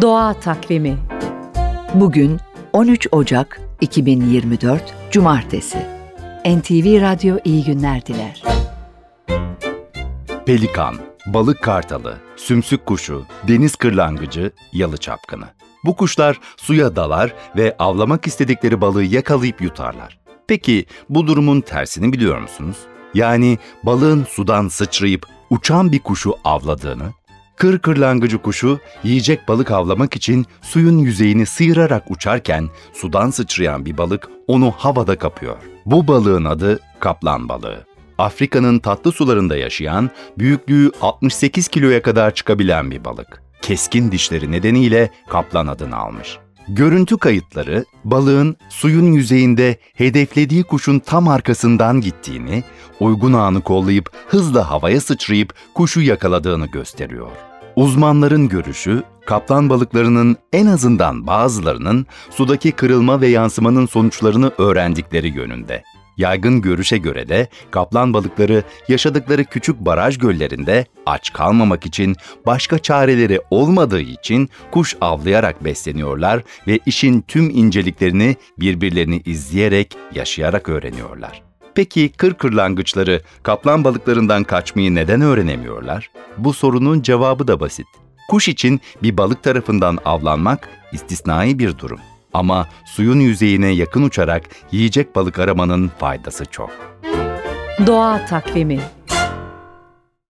Doğa Takvimi Bugün 13 Ocak 2024 Cumartesi. NTV Radyo iyi günler diler. Pelikan, balık kartalı, sümsük kuşu, deniz kırlangıcı, yalı çapkını. Bu kuşlar suya dalar ve avlamak istedikleri balığı yakalayıp yutarlar. Peki bu durumun tersini biliyor musunuz? Yani balığın sudan sıçrayıp uçan bir kuşu avladığını, Kır kırlangıcı kuşu yiyecek balık avlamak için suyun yüzeyini sıyırarak uçarken sudan sıçrayan bir balık onu havada kapıyor. Bu balığın adı kaplan balığı. Afrika'nın tatlı sularında yaşayan, büyüklüğü 68 kiloya kadar çıkabilen bir balık. Keskin dişleri nedeniyle kaplan adını almış. Görüntü kayıtları balığın suyun yüzeyinde hedeflediği kuşun tam arkasından gittiğini, uygun anı kollayıp hızla havaya sıçrayıp kuşu yakaladığını gösteriyor. Uzmanların görüşü, kaplan balıklarının en azından bazılarının sudaki kırılma ve yansımanın sonuçlarını öğrendikleri yönünde. Yaygın görüşe göre de kaplan balıkları yaşadıkları küçük baraj göllerinde aç kalmamak için başka çareleri olmadığı için kuş avlayarak besleniyorlar ve işin tüm inceliklerini birbirlerini izleyerek, yaşayarak öğreniyorlar. Peki kır kırlangıçları kaplan balıklarından kaçmayı neden öğrenemiyorlar? Bu sorunun cevabı da basit. Kuş için bir balık tarafından avlanmak istisnai bir durum. Ama suyun yüzeyine yakın uçarak yiyecek balık aramanın faydası çok. Doğa Takvimi